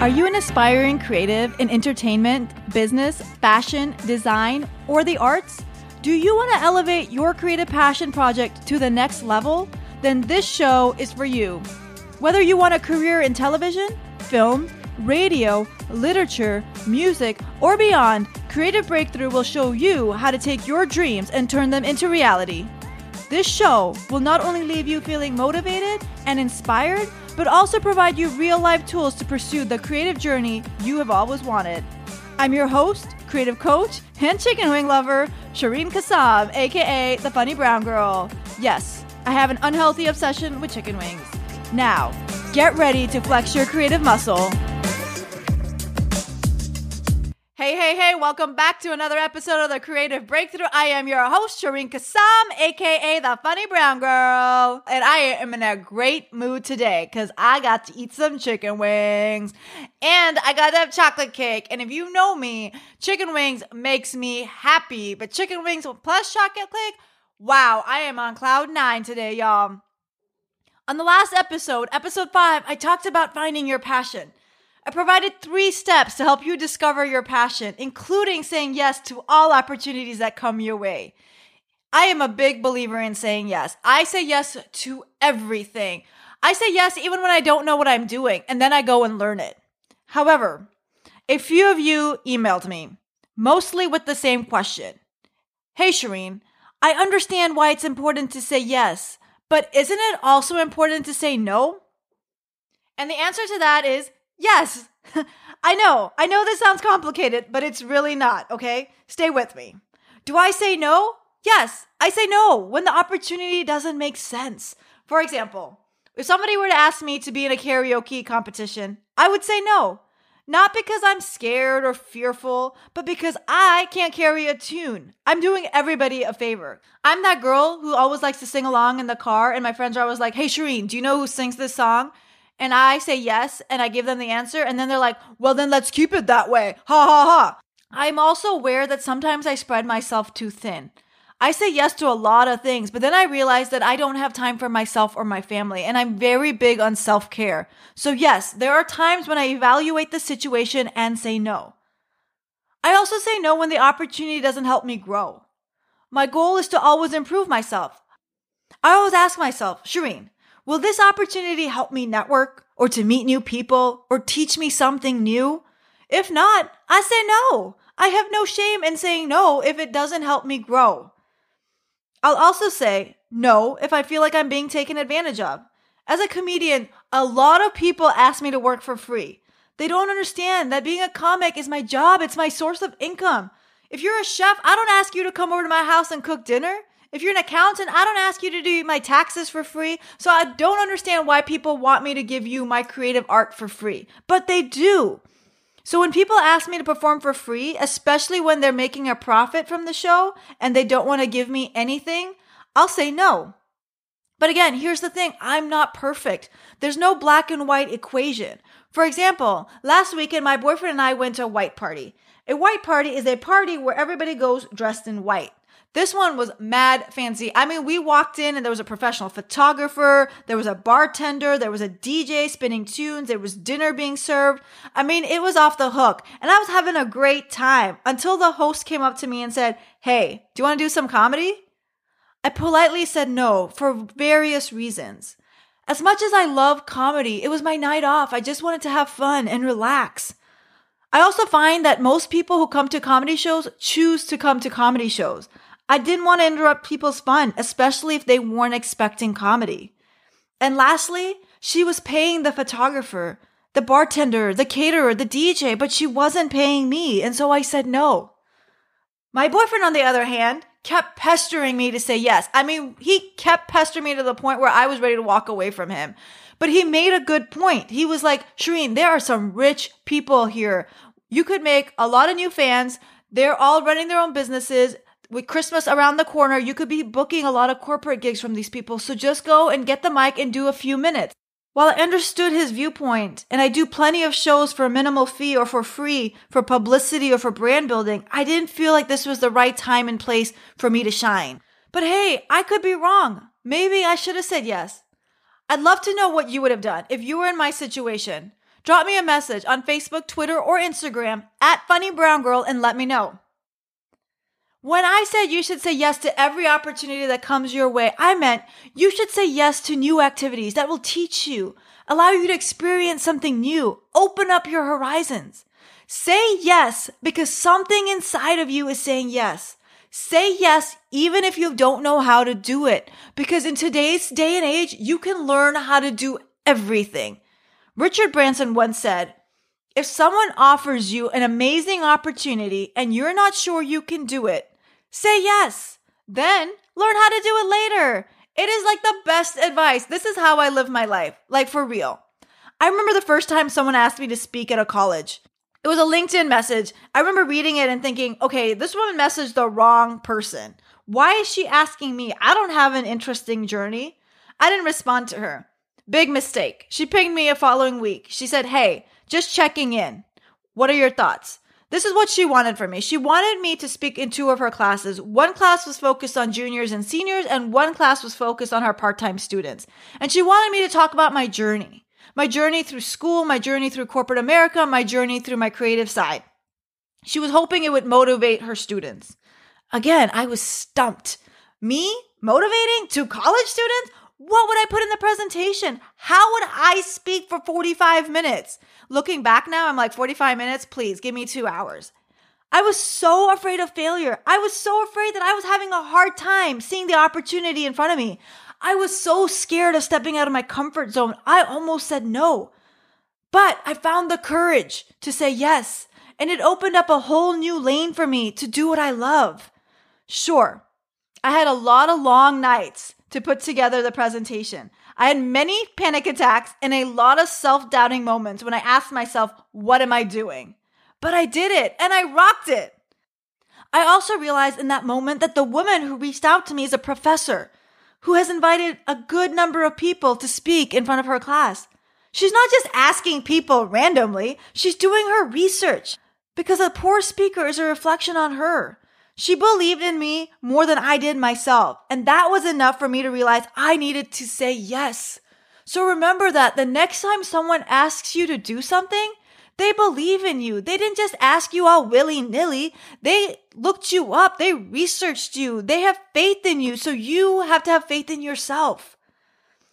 Are you an aspiring creative in entertainment, business, fashion, design, or the arts? Do you want to elevate your creative passion project to the next level? Then this show is for you. Whether you want a career in television, film, radio, literature, music, or beyond, Creative Breakthrough will show you how to take your dreams and turn them into reality. This show will not only leave you feeling motivated and inspired, but also provide you real life tools to pursue the creative journey you have always wanted. I'm your host, creative coach, and chicken wing lover, Shireen Kassam, aka the Funny Brown Girl. Yes, I have an unhealthy obsession with chicken wings. Now, get ready to flex your creative muscle. Hey, hey, hey, welcome back to another episode of the Creative Breakthrough. I am your host, Shireen Kassam, aka the Funny Brown Girl. And I am in a great mood today because I got to eat some chicken wings and I got to have chocolate cake. And if you know me, chicken wings makes me happy, but chicken wings plus chocolate cake, wow, I am on cloud nine today, y'all. On the last episode, episode five, I talked about finding your passion. I provided three steps to help you discover your passion, including saying yes to all opportunities that come your way. I am a big believer in saying yes. I say yes to everything. I say yes even when I don't know what I'm doing, and then I go and learn it. However, a few of you emailed me, mostly with the same question Hey, Shireen, I understand why it's important to say yes, but isn't it also important to say no? And the answer to that is Yes, I know. I know this sounds complicated, but it's really not, okay? Stay with me. Do I say no? Yes, I say no when the opportunity doesn't make sense. For example, if somebody were to ask me to be in a karaoke competition, I would say no. Not because I'm scared or fearful, but because I can't carry a tune. I'm doing everybody a favor. I'm that girl who always likes to sing along in the car, and my friends are always like, Hey, Shireen, do you know who sings this song? And I say yes and I give them the answer and then they're like, well, then let's keep it that way. Ha ha ha. I'm also aware that sometimes I spread myself too thin. I say yes to a lot of things, but then I realize that I don't have time for myself or my family, and I'm very big on self care. So, yes, there are times when I evaluate the situation and say no. I also say no when the opportunity doesn't help me grow. My goal is to always improve myself. I always ask myself, Shireen, Will this opportunity help me network or to meet new people or teach me something new? If not, I say no. I have no shame in saying no if it doesn't help me grow. I'll also say no if I feel like I'm being taken advantage of. As a comedian, a lot of people ask me to work for free. They don't understand that being a comic is my job, it's my source of income. If you're a chef, I don't ask you to come over to my house and cook dinner. If you're an accountant, I don't ask you to do my taxes for free. So I don't understand why people want me to give you my creative art for free. But they do. So when people ask me to perform for free, especially when they're making a profit from the show and they don't want to give me anything, I'll say no. But again, here's the thing I'm not perfect. There's no black and white equation. For example, last weekend, my boyfriend and I went to a white party. A white party is a party where everybody goes dressed in white. This one was mad fancy. I mean, we walked in and there was a professional photographer, there was a bartender, there was a DJ spinning tunes, there was dinner being served. I mean, it was off the hook. And I was having a great time until the host came up to me and said, Hey, do you want to do some comedy? I politely said no for various reasons. As much as I love comedy, it was my night off. I just wanted to have fun and relax. I also find that most people who come to comedy shows choose to come to comedy shows. I didn't want to interrupt people's fun, especially if they weren't expecting comedy. And lastly, she was paying the photographer, the bartender, the caterer, the DJ, but she wasn't paying me. And so I said no. My boyfriend, on the other hand, kept pestering me to say yes. I mean, he kept pestering me to the point where I was ready to walk away from him. But he made a good point. He was like, Shireen, there are some rich people here. You could make a lot of new fans. They're all running their own businesses with Christmas around the corner, you could be booking a lot of corporate gigs from these people. So just go and get the mic and do a few minutes. While I understood his viewpoint, and I do plenty of shows for a minimal fee or for free for publicity or for brand building, I didn't feel like this was the right time and place for me to shine. But hey, I could be wrong. Maybe I should have said yes. I'd love to know what you would have done if you were in my situation. Drop me a message on Facebook, Twitter, or Instagram at Funny Brown Girl and let me know. When I said you should say yes to every opportunity that comes your way, I meant you should say yes to new activities that will teach you, allow you to experience something new, open up your horizons. Say yes because something inside of you is saying yes. Say yes even if you don't know how to do it because in today's day and age, you can learn how to do everything. Richard Branson once said, if someone offers you an amazing opportunity and you're not sure you can do it, say yes. Then learn how to do it later. It is like the best advice. This is how I live my life, like for real. I remember the first time someone asked me to speak at a college. It was a LinkedIn message. I remember reading it and thinking, okay, this woman messaged the wrong person. Why is she asking me? I don't have an interesting journey. I didn't respond to her. Big mistake. She pinged me a following week. She said, Hey, just checking in. What are your thoughts? This is what she wanted from me. She wanted me to speak in two of her classes. One class was focused on juniors and seniors, and one class was focused on her part time students. And she wanted me to talk about my journey my journey through school, my journey through corporate America, my journey through my creative side. She was hoping it would motivate her students. Again, I was stumped. Me motivating to college students? What would I put in the presentation? How would I speak for 45 minutes? Looking back now, I'm like, 45 minutes? Please give me two hours. I was so afraid of failure. I was so afraid that I was having a hard time seeing the opportunity in front of me. I was so scared of stepping out of my comfort zone. I almost said no. But I found the courage to say yes, and it opened up a whole new lane for me to do what I love. Sure, I had a lot of long nights to put together the presentation. I had many panic attacks and a lot of self doubting moments when I asked myself, What am I doing? But I did it and I rocked it. I also realized in that moment that the woman who reached out to me is a professor who has invited a good number of people to speak in front of her class. She's not just asking people randomly, she's doing her research because a poor speaker is a reflection on her. She believed in me more than I did myself. And that was enough for me to realize I needed to say yes. So remember that the next time someone asks you to do something, they believe in you. They didn't just ask you all willy nilly. They looked you up. They researched you. They have faith in you. So you have to have faith in yourself.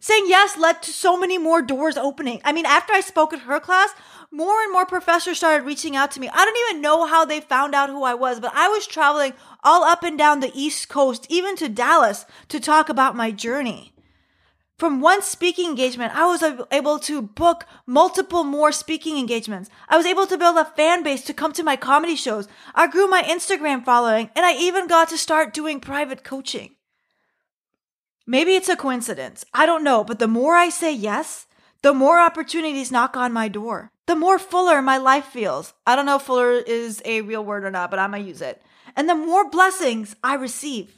Saying yes led to so many more doors opening. I mean, after I spoke at her class, more and more professors started reaching out to me. I don't even know how they found out who I was, but I was traveling all up and down the East Coast, even to Dallas, to talk about my journey. From one speaking engagement, I was able to book multiple more speaking engagements. I was able to build a fan base to come to my comedy shows. I grew my Instagram following and I even got to start doing private coaching. Maybe it's a coincidence. I don't know, but the more I say yes, the more opportunities knock on my door. The more fuller my life feels. I don't know if fuller is a real word or not, but I'm gonna use it. And the more blessings I receive.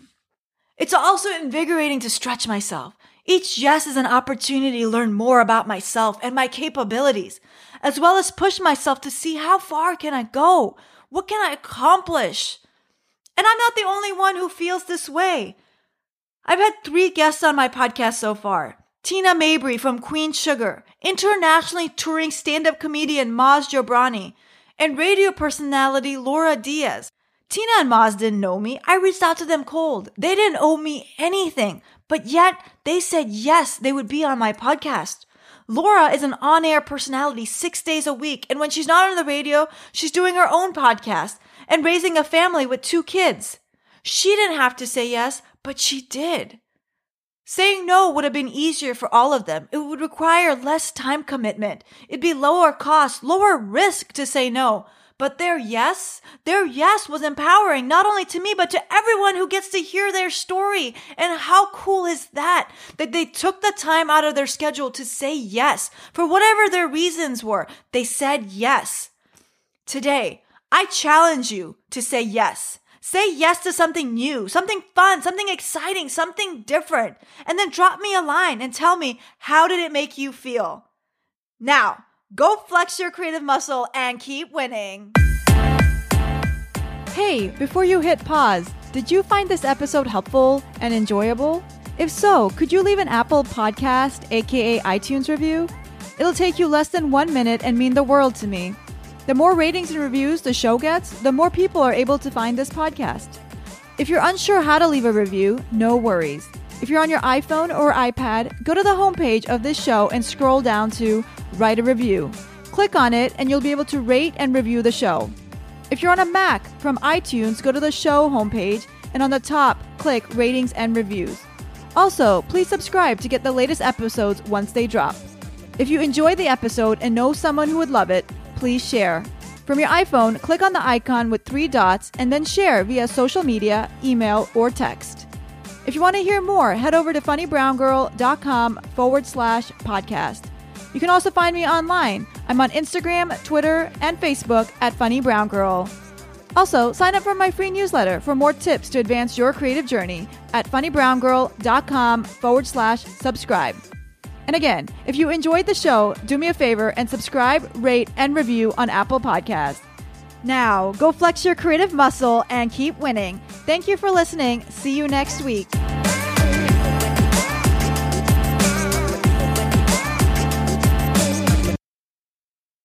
It's also invigorating to stretch myself each yes is an opportunity to learn more about myself and my capabilities, as well as push myself to see how far can I go? What can I accomplish? And I'm not the only one who feels this way. I've had three guests on my podcast so far. Tina Mabry from Queen Sugar, internationally touring stand-up comedian Maz Jobrani, and radio personality Laura Diaz. Tina and Maz didn't know me. I reached out to them cold. They didn't owe me anything. But yet they said yes, they would be on my podcast. Laura is an on air personality six days a week. And when she's not on the radio, she's doing her own podcast and raising a family with two kids. She didn't have to say yes, but she did. Saying no would have been easier for all of them. It would require less time commitment. It'd be lower cost, lower risk to say no. But their yes, their yes was empowering not only to me, but to everyone who gets to hear their story. And how cool is that? That they took the time out of their schedule to say yes for whatever their reasons were. They said yes. Today, I challenge you to say yes. Say yes to something new, something fun, something exciting, something different. And then drop me a line and tell me, how did it make you feel? Now, Go flex your creative muscle and keep winning. Hey, before you hit pause, did you find this episode helpful and enjoyable? If so, could you leave an Apple Podcast, aka iTunes review? It'll take you less than one minute and mean the world to me. The more ratings and reviews the show gets, the more people are able to find this podcast. If you're unsure how to leave a review, no worries. If you're on your iPhone or iPad, go to the homepage of this show and scroll down to Write a Review. Click on it, and you'll be able to rate and review the show. If you're on a Mac, from iTunes, go to the show homepage, and on the top, click Ratings and Reviews. Also, please subscribe to get the latest episodes once they drop. If you enjoy the episode and know someone who would love it, please share. From your iPhone, click on the icon with three dots and then share via social media, email, or text. If you want to hear more, head over to funnybrown.girl.com forward slash podcast. You can also find me online. I'm on Instagram, Twitter, and Facebook at Funny Brown Girl. Also, sign up for my free newsletter for more tips to advance your creative journey at funnybrown.girl.com forward slash subscribe. And again, if you enjoyed the show, do me a favor and subscribe, rate, and review on Apple Podcasts. Now, go flex your creative muscle and keep winning. Thank you for listening. See you next week.